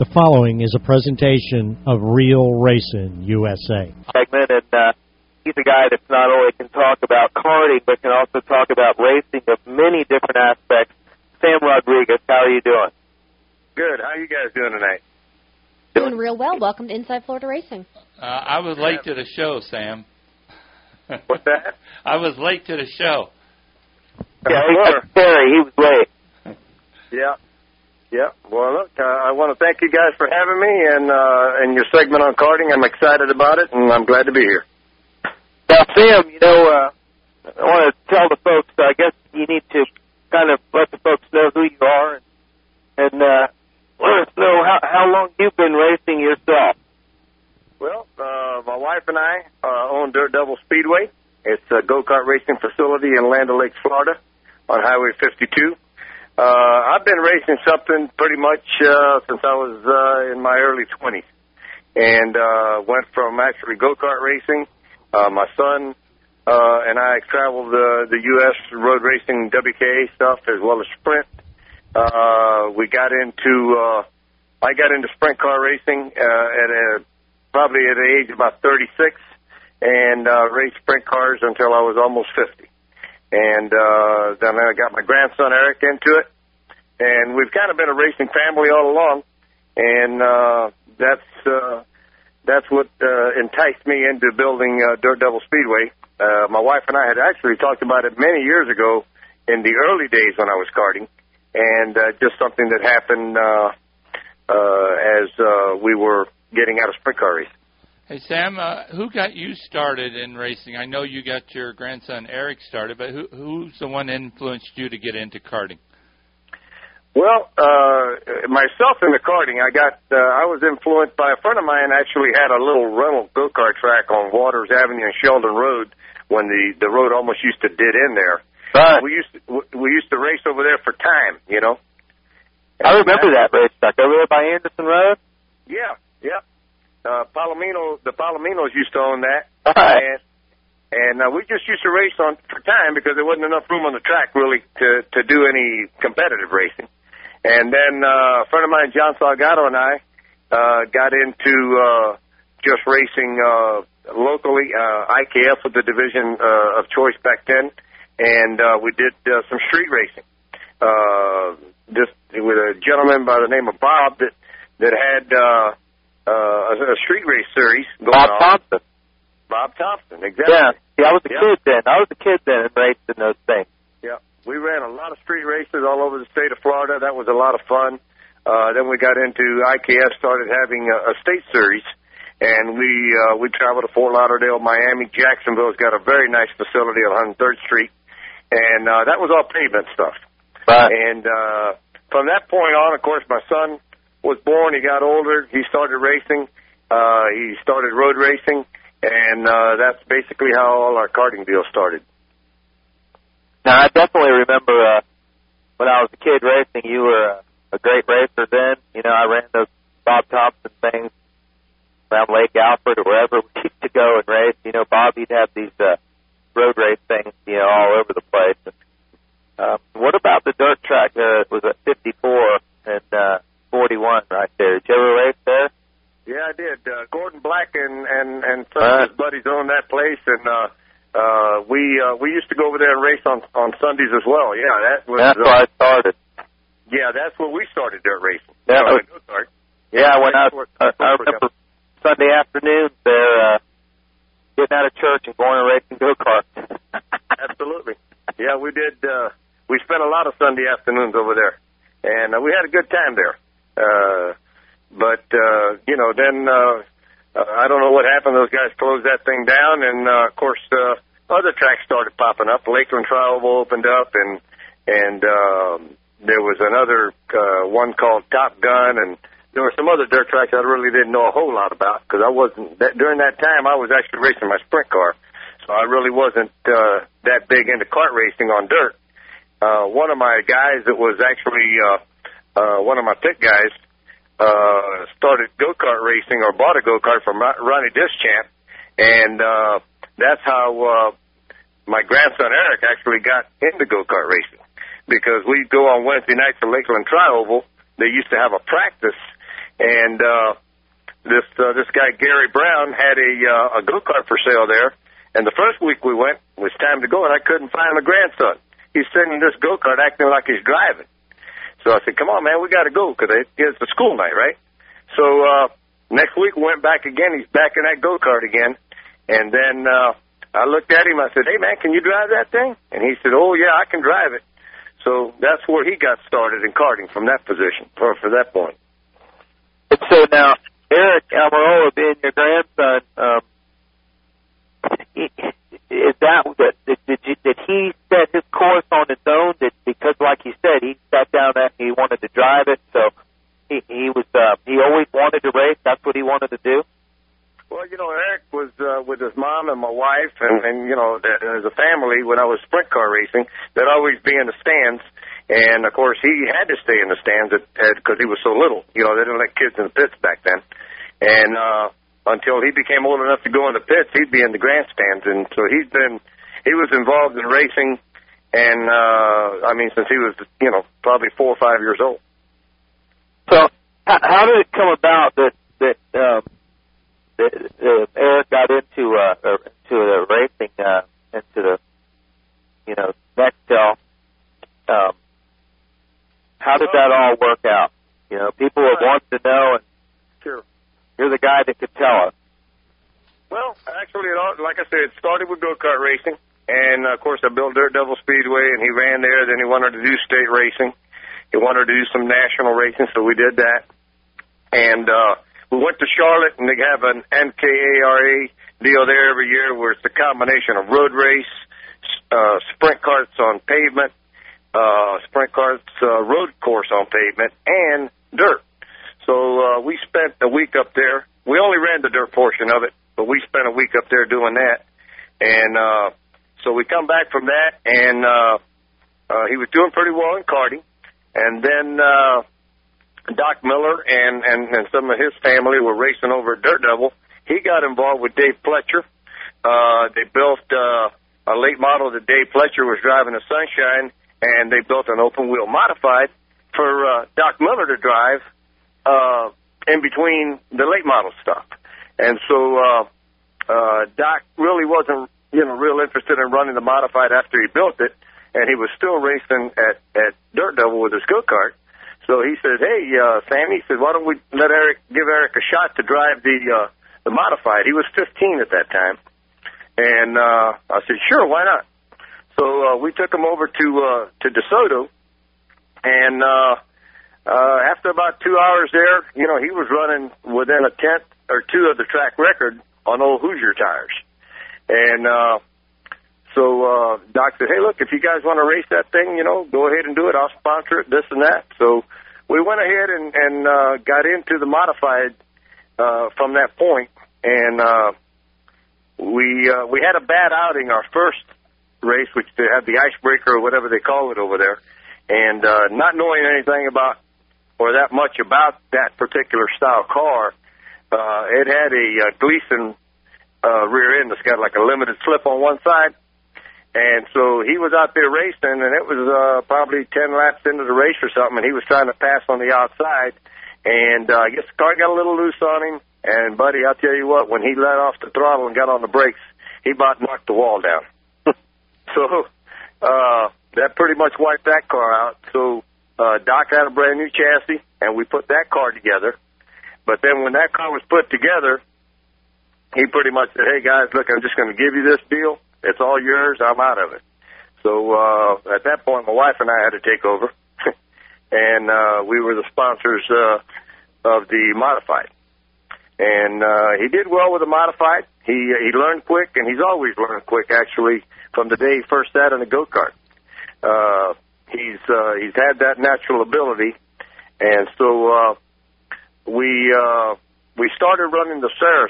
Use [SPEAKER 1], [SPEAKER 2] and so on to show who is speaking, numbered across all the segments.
[SPEAKER 1] The following is a presentation of Real Racing USA.
[SPEAKER 2] Segment, and uh, he's a guy that's not only can talk about karting, but can also talk about racing of many different aspects. Sam Rodriguez, how are you doing?
[SPEAKER 3] Good. How are you guys doing tonight?
[SPEAKER 4] Doing real well. Welcome to Inside Florida Racing.
[SPEAKER 5] Uh, I was late to the show, Sam.
[SPEAKER 3] What's that?
[SPEAKER 5] I was late to the show.
[SPEAKER 2] Yeah, he, Terry, he was late.
[SPEAKER 3] Yeah. Yeah. Well, look, uh, I want to thank you guys for having me and uh, and your segment on karting. I'm excited about it, and I'm glad to be here.
[SPEAKER 2] Now, Sam, you know, uh, I want to tell the folks. I guess you need to kind of let the folks know who you are and, and uh, let us know how how long you've been racing yourself.
[SPEAKER 3] Well, uh, my wife and I uh, own Dirt Devil Speedway. It's a go-kart racing facility in Land O'Lakes, Florida, on Highway 52. Uh, I've been racing something pretty much uh, since I was uh, in my early 20s, and uh, went from actually go-kart racing. Uh, my son uh, and I traveled uh, the U.S. road racing WKA stuff as well as sprint. Uh, we got into uh, I got into sprint car racing uh, at a probably at the age of about 36, and uh, raced sprint cars until I was almost 50. And uh, then I got my grandson Eric into it, and we've kind of been a racing family all along, and uh, that's uh, that's what uh, enticed me into building uh, Dirt Devil Speedway. Uh, my wife and I had actually talked about it many years ago in the early days when I was karting, and uh, just something that happened uh, uh, as uh, we were getting out of sprint car racing.
[SPEAKER 5] Hey Sam, uh, who got you started in racing? I know you got your grandson Eric started, but who, who's the one influenced you to get into karting?
[SPEAKER 3] Well, uh, myself in the karting, I got, uh, I was influenced by a friend of mine actually had a little rental go-kart track on Waters Avenue and Sheldon Road when the, the road almost used to dead in there.
[SPEAKER 2] Right.
[SPEAKER 3] We used to, we used to race over there for time, you know?
[SPEAKER 2] I remember that racetrack over there by Anderson Road.
[SPEAKER 3] Yeah, yeah. Uh, Palomino, the Palominos used to own that.
[SPEAKER 2] Right.
[SPEAKER 3] And, and uh, we just used to race on for time because there wasn't enough room on the track really to, to do any competitive racing. And then uh, a friend of mine, John Salgado, and I uh, got into uh, just racing uh, locally. Uh, IKF was the division uh, of choice back then, and uh, we did uh, some street racing. Uh, just with a gentleman by the name of Bob that that had uh, uh, a, a street race series going
[SPEAKER 2] Bob
[SPEAKER 3] on.
[SPEAKER 2] Thompson.
[SPEAKER 3] Bob Thompson, exactly.
[SPEAKER 2] Yeah. See, I was a
[SPEAKER 3] Yeah.
[SPEAKER 2] kid then. I was a kid then and raced in those things.
[SPEAKER 3] Yeah, we ran a lot of street races all over the state of Florida. That was a lot of fun. Uh, then we got into IKF, started having a, a state series, and we uh, we traveled to Fort Lauderdale, Miami, Jacksonville's got a very nice facility on 103rd Street, and uh, that was all pavement stuff.
[SPEAKER 2] Right.
[SPEAKER 3] And uh, from that point on, of course, my son was born. He got older. He started racing. Uh, he started road racing, and uh, that's basically how all our karting deals started.
[SPEAKER 2] Now, I definitely remember uh, when I was a kid racing, you were a, a great racer then. You know, I ran those Bob Thompson things around Lake Alfred or wherever we used to go and race. You know, Bob, he'd have these uh, road race things, you know, all over the place. And, um, what about the dirt track there? It was at 54 and uh, 41 right there. Did you ever race there?
[SPEAKER 3] Yeah, I did. Uh, Gordon Black and and and some
[SPEAKER 2] Right.
[SPEAKER 3] of his buddies own that place, and uh, uh, we uh, we used to go over there and race on on Sundays as well. Yeah, that was.
[SPEAKER 2] That's
[SPEAKER 3] uh,
[SPEAKER 2] where I started.
[SPEAKER 3] Yeah, that's where we started dirt racing.
[SPEAKER 2] That
[SPEAKER 3] Uh,
[SPEAKER 2] was-
[SPEAKER 3] go-kart.
[SPEAKER 2] Yeah, when I,
[SPEAKER 3] Before-
[SPEAKER 2] I, I remember Sunday afternoons there, uh, getting out of church and going and racing go karts.
[SPEAKER 3] Absolutely. Yeah, we did. Uh, we spent a lot of Sunday afternoons over there, and uh, we had a good time there. Uh, but uh, you know, then uh, uh, I don't know what happened. Those guys closed that thing down, and uh, of course, uh, other tracks started popping up. Lakeland Trioval opened up, and and um, there was another uh, one called Top Gun, and there were some other dirt tracks I really didn't know a whole lot about because I wasn't that, during that time. I was actually racing my sprint car, so I really wasn't uh, that big into kart racing on dirt. Uh, one of my guys that was actually uh, uh, one of my pit guys uh, started go kart racing or bought a go kart from Ronnie Dischamp, and uh, that's how uh, my grandson Eric actually got into go kart racing because we'd go on Wednesday nights to Lakeland Trioval. They used to have a practice, and uh, this uh, this guy Gary Brown had a uh, a go kart for sale there. And the first week we went, it was time to go, and I couldn't find my grandson. He's sitting in this go kart acting like he's driving. So I said, "Come on, man, we got to go because it's a school night, right?" So uh, next week we went back again. He's back in that go kart again, and then uh, I looked at him. I said, "Hey, man, can you drive that thing?" And he said, "Oh yeah, I can drive it." So that's where he got started in karting from that position, or for that point.
[SPEAKER 2] And so now, Eric Almirola being your grandson, um, is that did, did, you, did he set his course on his own? Did because, like he said, he sat down and he wanted to drive it, so he he was uh, he always wanted to race. That's what he wanted to do.
[SPEAKER 3] Well, you know, Eric was uh, with his mom and my wife, and, and you know, as a family, when I was sprint car racing, they'd always be in the stands. And of course, he had to stay in the stands because he was so little. You know, they didn't let kids in the pits back then. And uh, until he became old enough to go in the pits, he'd be in the grandstands. And so he's been, he was involved in racing, and uh, I mean, since he was, you know, probably four or five years old.
[SPEAKER 2] So, how, how did it come about that that um, uh, Eric got into uh, into the racing, uh, into the you know Nextel. Um, how did that all work out? You know, people have wanted to know, and
[SPEAKER 3] sure,
[SPEAKER 2] you're the guy that could tell us.
[SPEAKER 3] Well, actually, it all, like I said, it started with go kart racing, and of course, I built Dirt Devil Speedway, and he ran there. Then he wanted to do state racing. He wanted to do some national racing, so we did that. And uh, we went to Charlotte, and they have an NKARA deal there every year where it's a combination of road race, uh, sprint karts on pavement, uh, sprint karts, uh, road course on pavement, and dirt. So uh, we spent a week up there. We only ran the dirt portion of it, but we spent a week up there doing that. And uh, so we come back from that, and uh, uh, he was doing pretty well in karting. And then uh, Doc Miller and, and, and some of his family were racing over Dirt Devil. He got involved with Dave Fletcher. Uh, they built uh, a late model that Dave Fletcher was driving a Sunshine, and they built an open wheel modified for uh, Doc Miller to drive uh, in between the late model stuff. And so uh, uh, Doc really wasn't, you know, real interested in running the modified after he built it, and he was still racing at at Dirt Devil with his go kart. So he said, "Hey, uh, Sam," he said, "Why don't we let Eric give Eric a shot to drive the uh, the modified?" He was 15 at that time, and uh, I said, "Sure, why not?" So uh, we took him over to uh, to DeSoto, and uh, uh, after about two hours there, you know, he was running within a tenth or two of the track record on old Hoosier tires, and. uh so uh, Doc said, "Hey, look, if you guys want to race that thing, you know, go ahead and do it. I'll sponsor it, this and that." So went ahead and, and uh, got into the modified uh, from that point, and uh, we uh, we had a bad outing our first race, which they had the icebreaker or whatever they call it over there, and uh, not knowing anything about or that much about that particular style car, uh, it had a uh, Gleason uh, rear end that's got like a limited slip on one side and so he was out there racing, and it was uh, probably 10 laps into the race or something, and he was trying to pass on the outside. And uh, I guess the car got a little loose on him. And, buddy, I'll tell you what, when he let off the throttle and got on the brakes, he about knocked the wall down. so uh, that pretty much wiped that car out. So uh, Doc had a brand new chassis, and we put that car together. But then when that car was put together, he pretty much said, hey, guys, look, I'm just going to give you this deal it's all yours. I'm out of it. So uh, at that point, my wife and I had to take over, and uh, we were the sponsors uh, of the modified. And uh, he did well with the modified. He he learned quick, and he's always learned quick. Actually, from the day he first sat in a go kart, uh, he's uh, he's had that natural ability, and so uh, we uh, we started running the SARA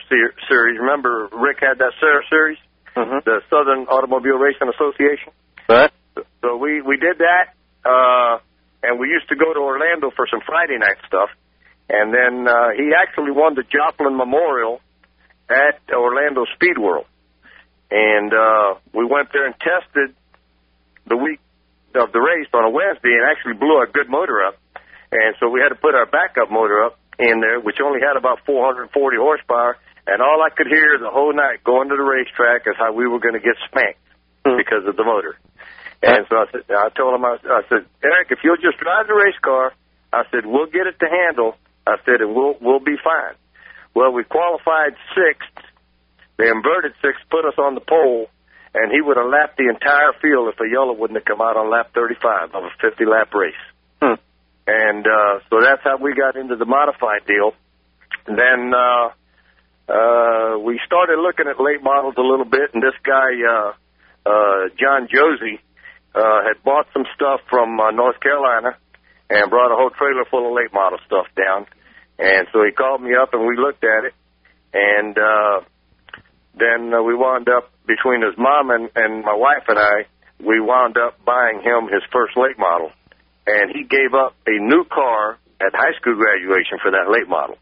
[SPEAKER 3] series. Remember, Rick had that SARA series mm-hmm. the Southern Automobile Racing Association.
[SPEAKER 2] Right.
[SPEAKER 3] So we we did that, uh, and we used to go to Orlando for some Friday night stuff. And then uh, he actually won the Joplin Memorial at Orlando Speed World. And uh, we went there and tested the week of the race on a Wednesday and actually blew a good motor up. And so we had to put our backup motor up. in there, which only had about 440 horsepower, and all I could hear the whole night going to the racetrack is how we were going to get spanked
[SPEAKER 2] Hmm.
[SPEAKER 3] because of the motor. And so I said, I told him, I, I said, Eric, if you'll just drive the race car, I said, we'll get it to handle. I said, and we'll we'll be fine. Well, we qualified sixth. The inverted sixth put us on the pole, and he would have lapped the entire field if a yellow wouldn't have come out on lap 35 of a 50 lap race.
[SPEAKER 2] Hmm.
[SPEAKER 3] And uh, so that's how we got into the modified deal. Then uh, uh, we started looking at late models a little bit, and this guy, uh, uh, John Josie, uh, had bought some stuff from uh, North Carolina and brought a whole trailer full of late model stuff down. And so he called me up and we looked at it. And uh, then uh, we wound up, between his mom and, and my wife and I, we wound up buying him his first late model. And he gave up a new car at high school graduation for that late model.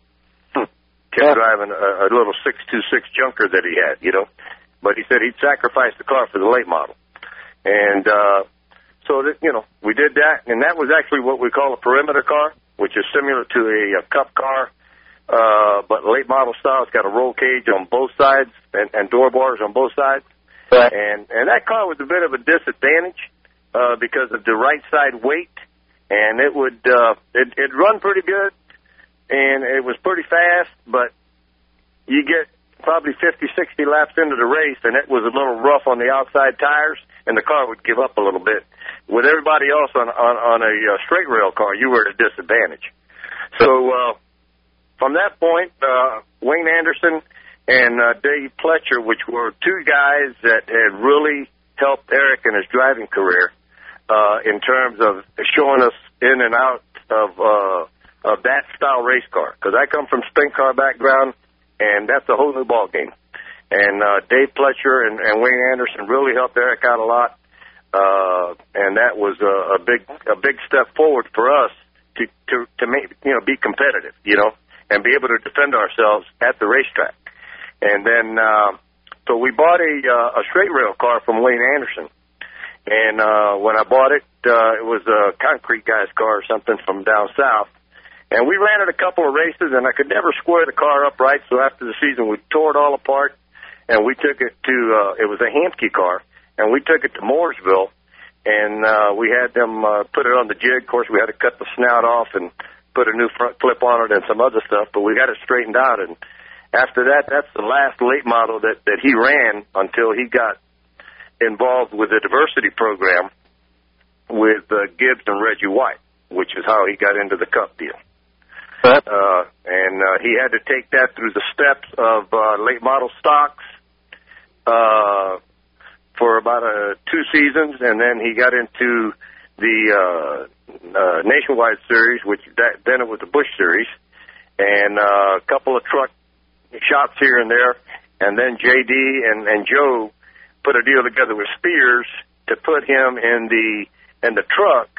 [SPEAKER 3] Kept driving a, a little 626 junker that he had, you know. But he said he'd sacrifice the car for the late model. And uh, so, that, you know, we did that. And that was actually what we call a perimeter car, which is similar to a, a cup car, uh, but late model style. It's got a roll cage on both sides and, and door bars on both sides.
[SPEAKER 2] Right.
[SPEAKER 3] And and that car was a bit of a disadvantage uh, because of the right side weight, and it would uh, it it run pretty good, and it was pretty fast, but you get probably 50, 60 laps into the race, and it was a little rough on the outside tires, and the car would give up a little bit. With everybody else on on, on a uh, straight rail car, you were at a disadvantage. So uh, from that point, uh, Wayne Anderson and uh, Dave Pletcher, which were two guys that had really helped Eric in his driving career uh, in terms of showing us in and out of uh, of that style race car. Because I come from sprint car background, and that's a whole new ball game. And uh, Dave Pletcher and, and Wayne Anderson really helped Eric out a lot, uh, and that was a, a big a big step forward for us to to to make you know be competitive, you know, and be able to defend ourselves at the racetrack. And then uh, so we bought a uh, a straight rail car from Wayne Anderson, and uh, when I bought it, uh, it was a concrete guy's car or something from down south. And we ran it a couple of races, and I could never square the car up right. So after the season, we tore it all apart, and we took it to. Uh, it was a Hamke car, and we took it to Mooresville, and uh, we had them uh, put it on the jig. Of course, we had to cut the snout off and put a new front clip on it and some other stuff, but we got it straightened out. And after that, that's the last late model that that he ran until he got involved with the diversity program with uh, Gibbs and Reggie White, which is how he got into the Cup deal. Uh, and uh, he had to take that through the steps of uh, late model stocks uh, for about uh, two seasons, and then he got into the uh, uh, nationwide series, which that, then it was the Busch series, and uh, a couple of truck shots here and there, and then JD and, and Joe put a deal together with Spears to put him in the in the truck,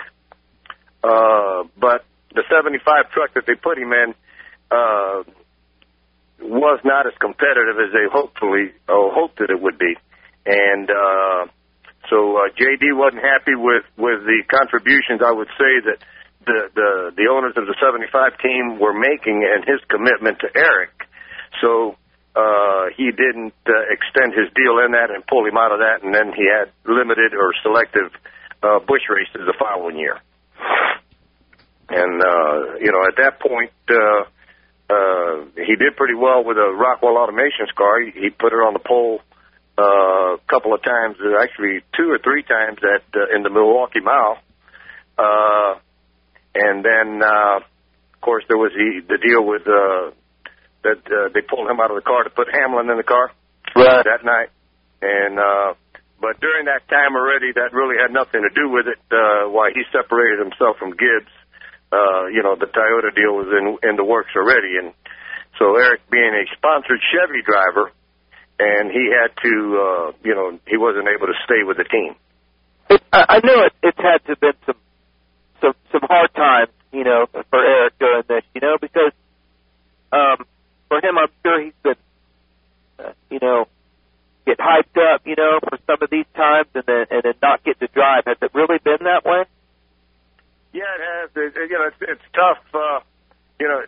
[SPEAKER 3] uh, but the 75 truck that they put him in uh, was not as competitive as they hopefully hoped that it would be, and uh, so uh, JD wasn't happy with with the contributions. I would say that the the the owners of the 75 team were making and his commitment to Eric. So uh, he didn't uh, extend his deal in that and pull him out of that, and then he had limited or selective uh, Busch races the following year. And uh, you know, at that point, uh, uh, he did pretty well with a Rockwell Automations car. He, he put her on the pole uh, a couple of times, actually two or three times at uh, in the Milwaukee Mile. Uh, and then, uh, of course, there was the, the deal with uh, that uh, they pulled him out of the car to put Hamlin in the car
[SPEAKER 2] Right.
[SPEAKER 3] that night. And uh, but during that time already, that really had nothing to do with it. Uh, why he separated himself from Gibbs, uh, you know, the Toyota deal was in in the works already, and so Eric, being a sponsored Chevy driver, and he had to, uh, you know, he wasn't able to stay with the team.
[SPEAKER 2] It, I I know it, it's had to have been some some some hard times, you know, for Eric doing this, you know, because um, for him, I'm sure he's been, uh, you know, get hyped up, you know, for some of these times, and then and then not get to drive. Has it really been that way?
[SPEAKER 3] It. You know, it's, it's tough. Uh, you know,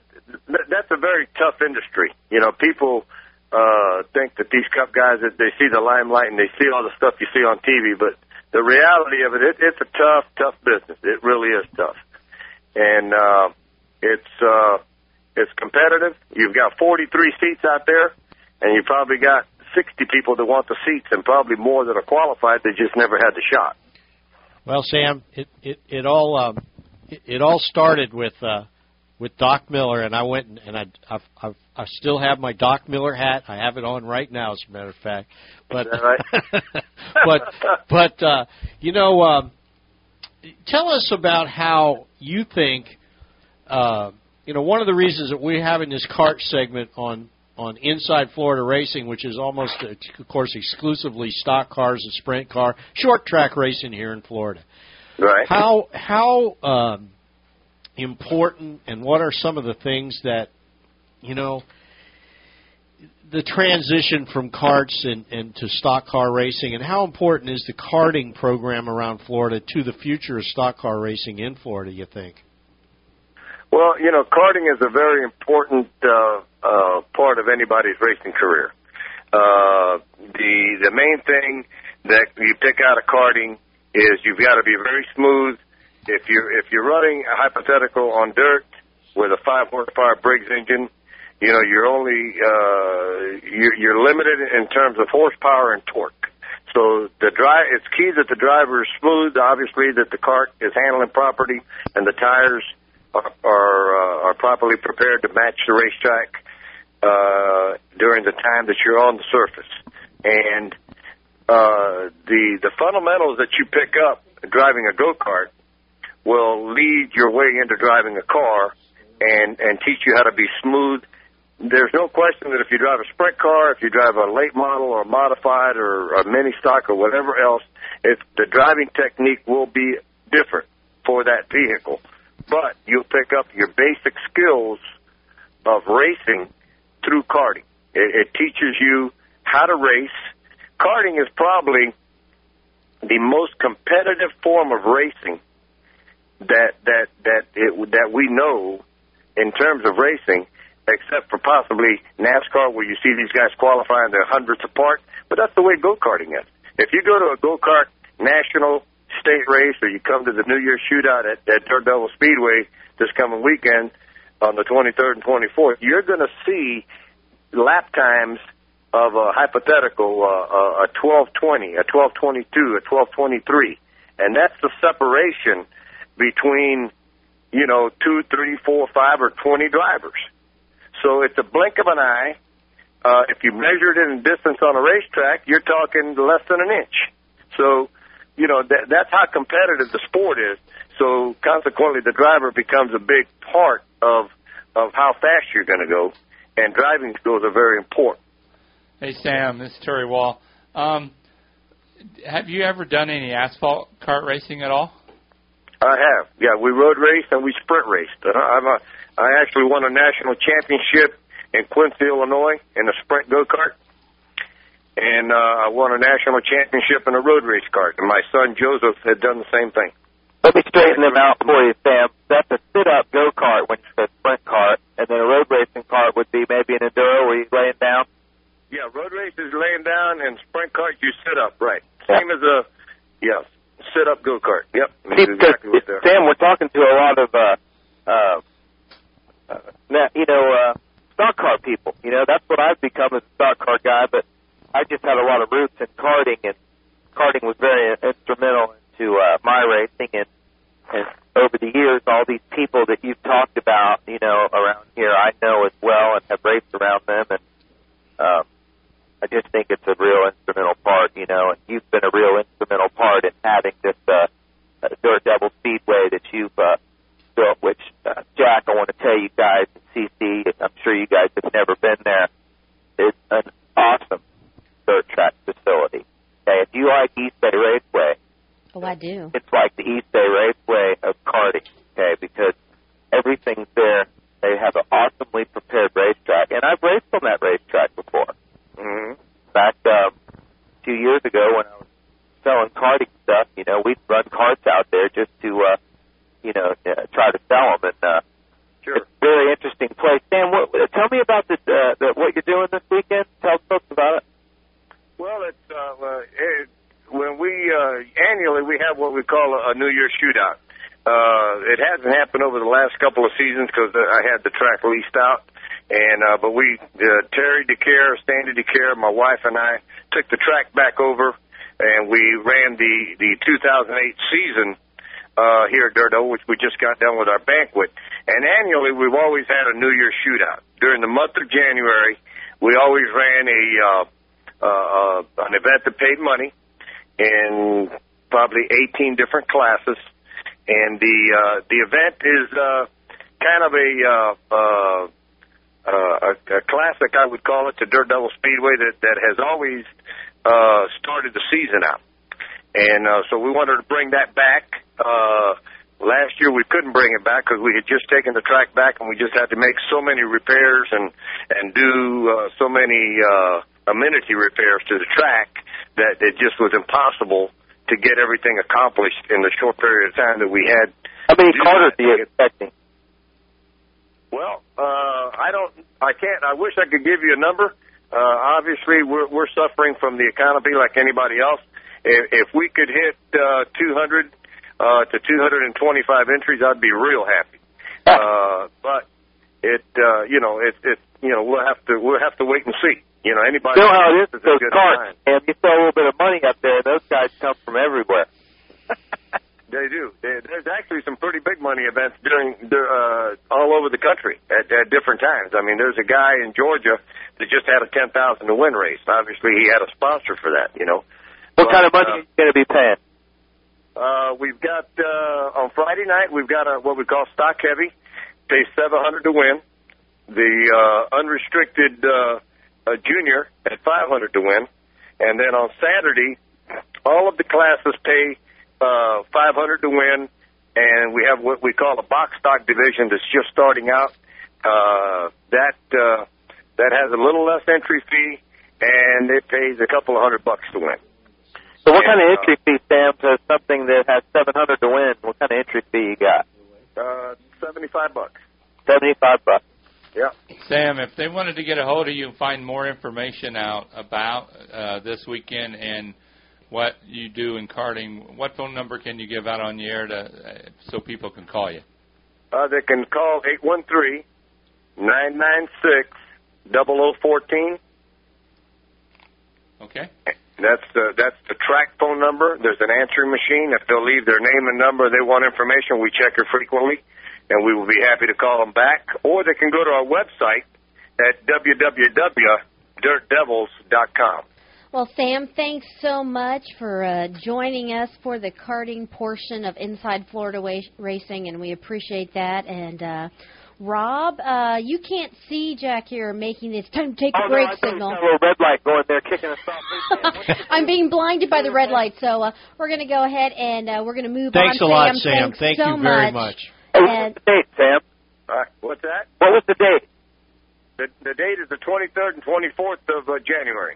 [SPEAKER 3] th- that's a very tough industry. You know, people uh, think that these cup guys they see the limelight and they see all the stuff you see on TV, but the reality of it, it it's a tough, tough business. It really is tough, and uh, it's uh, it's competitive. You've got 43 seats out there, and you probably got 60 people that want the seats, and probably more that are qualified that just never had the shot.
[SPEAKER 1] Well, Sam, it it it all um, it, it all started with uh, with Doc Miller, and I went and, and I I've, I've, I still have my Doc Miller hat. I have it on right now, as a matter of fact. But
[SPEAKER 3] right?
[SPEAKER 1] but but uh, you know, um, tell us about how you think. Uh, you know, one of the reasons that we're having this kart segment on on Inside Florida Racing, which is almost, of course, exclusively stock cars and sprint car, short track racing here in Florida.
[SPEAKER 3] Right.
[SPEAKER 1] How how um, important and what are some of the things that you know the transition from karts and, and to stock car racing, and how important is the karting program around Florida to the future of stock car racing in Florida? You think?
[SPEAKER 3] Well, you know, karting is a very important uh, uh, part of anybody's racing career. Uh, the the main thing that you pick out of karting is you've got to be very smooth. If you're if you're running a hypothetical on dirt with a five horsepower Briggs engine, you know you're only uh, you're, you're limited in terms of horsepower and torque. So the drive it's key that the driver is smooth. Obviously, that the kart is handling properly and the tires are are, uh, are properly prepared to match the racetrack uh, during the time that you're on the surface. And uh, the the fundamentals that you pick up driving a go kart will lead your way into driving a car and and teach you how to be smooth. There's no question that if you drive a sprint car, if you drive a late model or a modified or a mini stock or whatever else, if the driving technique will be different for that vehicle but you'll pick up your basic skills of racing through karting. It, it teaches you how to race. Karting is probably the most competitive form of racing that that that it, that we know in terms of racing, except for possibly NASCAR, where you see these guys qualifying, they're hundreds apart. But that's the way go karting is. If you go to a go kart national state race or you come to the New Year's shootout at, at Dirt Devil Speedway this coming weekend on the 23rd and 24th, you're going to see lap times of a hypothetical uh, a 1220, a 1222, a 1223, and that's the separation between you know two, three, four, five, or 20 drivers. So it's a blink of an eye. Uh, if you measured it in distance on a racetrack, you're talking less than an inch. So you know that that's how competitive the sport is. So consequently, the driver becomes a big part of of how fast you're going to go, and driving skills are very important.
[SPEAKER 5] Hey Sam, this is Terry Wall. Um, have you ever done any asphalt kart racing at all?
[SPEAKER 3] I have. Yeah, we road raced and we sprint raced. Uh, I'm a, I actually won a national championship in Quincy, Illinois, in a sprint go kart and uh, I won a national championship in a road race kart. And my son Joseph had done the same thing.
[SPEAKER 2] Let me straighten them out for you, Sam. That's a sit-up go kart when it's a sprint kart, and then a road racing kart would be maybe an enduro where you're laying down.
[SPEAKER 3] Yeah, road race is laying down, and sprint kart you sit up. Right, same yeah. as a yeah sit-up go kart. Yep,
[SPEAKER 2] See, exactly what Sam, we're talking to a lot of uh, uh, uh, you know uh, stock car people. You know, that's what I've become as a stock car guy, but I just had a lot of roots in karting, and karting was very instrumental into uh, my racing. And, and over the years, all these people that you've talked about, you know, around here, I know as well and have raced around them. And um, I just think it's a real instrumental part, you know. And you've been a real instrumental part in having this uh, Dirt Devil Speedway that you've uh, built. Which, uh, Jack, I want to tell you guys, CC, I'm sure you guys have never been there. It's an awesome dirt track facility. Okay, if you like East Bay Raceway,
[SPEAKER 4] oh, I do.
[SPEAKER 2] It's like the East Bay Raceway of karting. Okay, because everything's there. They have an awesomely prepared racetrack, and I've raced on that racetrack before.
[SPEAKER 3] Mm-hmm.
[SPEAKER 2] Back um, two years ago, when I was selling karting stuff, you know, we'd run karts out there just to, uh, you know, uh, try to sell them, and uh,
[SPEAKER 3] sure.
[SPEAKER 2] it's a very interesting place. Sam, about the, uh, the what you're doing this weekend. Tell folks about it.
[SPEAKER 3] Well, it's uh, uh, it, when we uh, annually we have what we call a, a New Year's shootout. Uh, it hasn't happened over the last couple of seasons because I had the track leased out, and uh, but we uh, Terry DeCare, Sandy DeCare, my wife and I took the track back over, and we ran the the 2008 season uh, here at Dirt which we just got done with our banquet. And annually, we've always had a New Year's shootout. During the month of January, we always ran a uh, uh, an event that paid money in probably 18 different classes, and the uh, the event is uh, kind of a, uh, uh, uh, a a classic, I would call it, to Dirt Devil Speedway that that has always uh, started the season out, and uh, so we wanted to bring that back. Uh, last year we couldn't bring it back because we had just taken the track back and we just had to make so many repairs and and do uh, so many uh, amenity repairs to the track that it just was impossible to get everything accomplished in the short period of time that we had.
[SPEAKER 2] How many cars are you expecting?
[SPEAKER 3] Well, uh, I don't, I can't. I wish I could give you a number. Uh, obviously, we're we're suffering from the economy like anybody else. If, if we could hit uh, 200 uh, to 225 entries, I'd be real happy. Uh, but it, uh, you know, it, it, you know, we'll have to we'll have to wait and see. You know, anybody.
[SPEAKER 2] Still, how it is those karts, and you throw a little bit of money up there. Those guys come from everywhere.
[SPEAKER 3] They do. There's actually some pretty big money events during uh, all over the country at, at different times. I mean, there's a guy in Georgia that just had a ten thousand to win race. Obviously, he had a sponsor for that. You know.
[SPEAKER 2] What but, kind of money uh, are you going to be paying?
[SPEAKER 3] Uh, we've got uh, on Friday night. We've got a what we call stock heavy. Pays seven hundred to win. The uh, unrestricted uh, uh, junior at five hundred to win, and then on Saturday, all of the classes pay uh, 500 to win, and we have what we call a box stock division that's just starting out. Uh, that uh, that has a little less entry fee, and it pays a couple of hundred bucks to win.
[SPEAKER 2] So, what and, kind of entry uh, fee, Sam, to something that has 700 to win? What kind of entry fee you got?
[SPEAKER 3] Uh, 75 bucks.
[SPEAKER 2] 75 bucks.
[SPEAKER 3] Yeah.
[SPEAKER 5] Sam, if they wanted to get a hold of you and find more information out about uh, this weekend and what you do in karting, what phone number can you give out on the air to uh, so people can call you?
[SPEAKER 3] Uh, they can call eight one three nine nine six double o fourteen.
[SPEAKER 5] Okay.
[SPEAKER 3] That's the that's the track phone number. There's an answering machine. If they'll leave their name and number, they want information. We check it frequently, and we will be happy to call them back. Or they can go to our website at www.dirtdevils.com.
[SPEAKER 4] Well, Sam, thanks so much for uh, joining us for the karting portion of Inside Florida wa- Racing, and we appreciate that. And uh, Rob, uh, you can't see Jack here making this time to take
[SPEAKER 2] oh,
[SPEAKER 4] a break
[SPEAKER 2] no,
[SPEAKER 4] signal.
[SPEAKER 2] a little red light going there, kicking us off.
[SPEAKER 4] I'm being blinded by the red light, so uh, we're going to go ahead and uh, we're going to move
[SPEAKER 1] thanks
[SPEAKER 4] on.
[SPEAKER 1] Thanks a lot,
[SPEAKER 4] Sam.
[SPEAKER 1] Sam.
[SPEAKER 4] Thanks
[SPEAKER 1] Thank
[SPEAKER 4] so
[SPEAKER 1] you very
[SPEAKER 4] much.
[SPEAKER 1] much.
[SPEAKER 2] Hey, what's the date, Sam?
[SPEAKER 3] Uh, what's that?
[SPEAKER 2] What was the date?
[SPEAKER 3] The, the date is the 23rd and 24th of uh, January.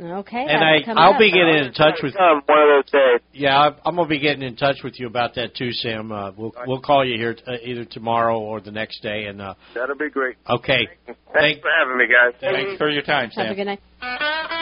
[SPEAKER 4] Okay.
[SPEAKER 1] And I, I'll
[SPEAKER 4] up.
[SPEAKER 1] be getting in touch with.
[SPEAKER 2] Come one of those days.
[SPEAKER 1] Yeah, I'm gonna be getting in touch with you about that too, Sam. Uh, we'll we'll call you here t- uh, either tomorrow or the next day, and uh,
[SPEAKER 3] that'll be great.
[SPEAKER 1] Okay.
[SPEAKER 3] Thanks Thank, for having me, guys.
[SPEAKER 5] Thanks for your time, Sam.
[SPEAKER 4] Have a good night.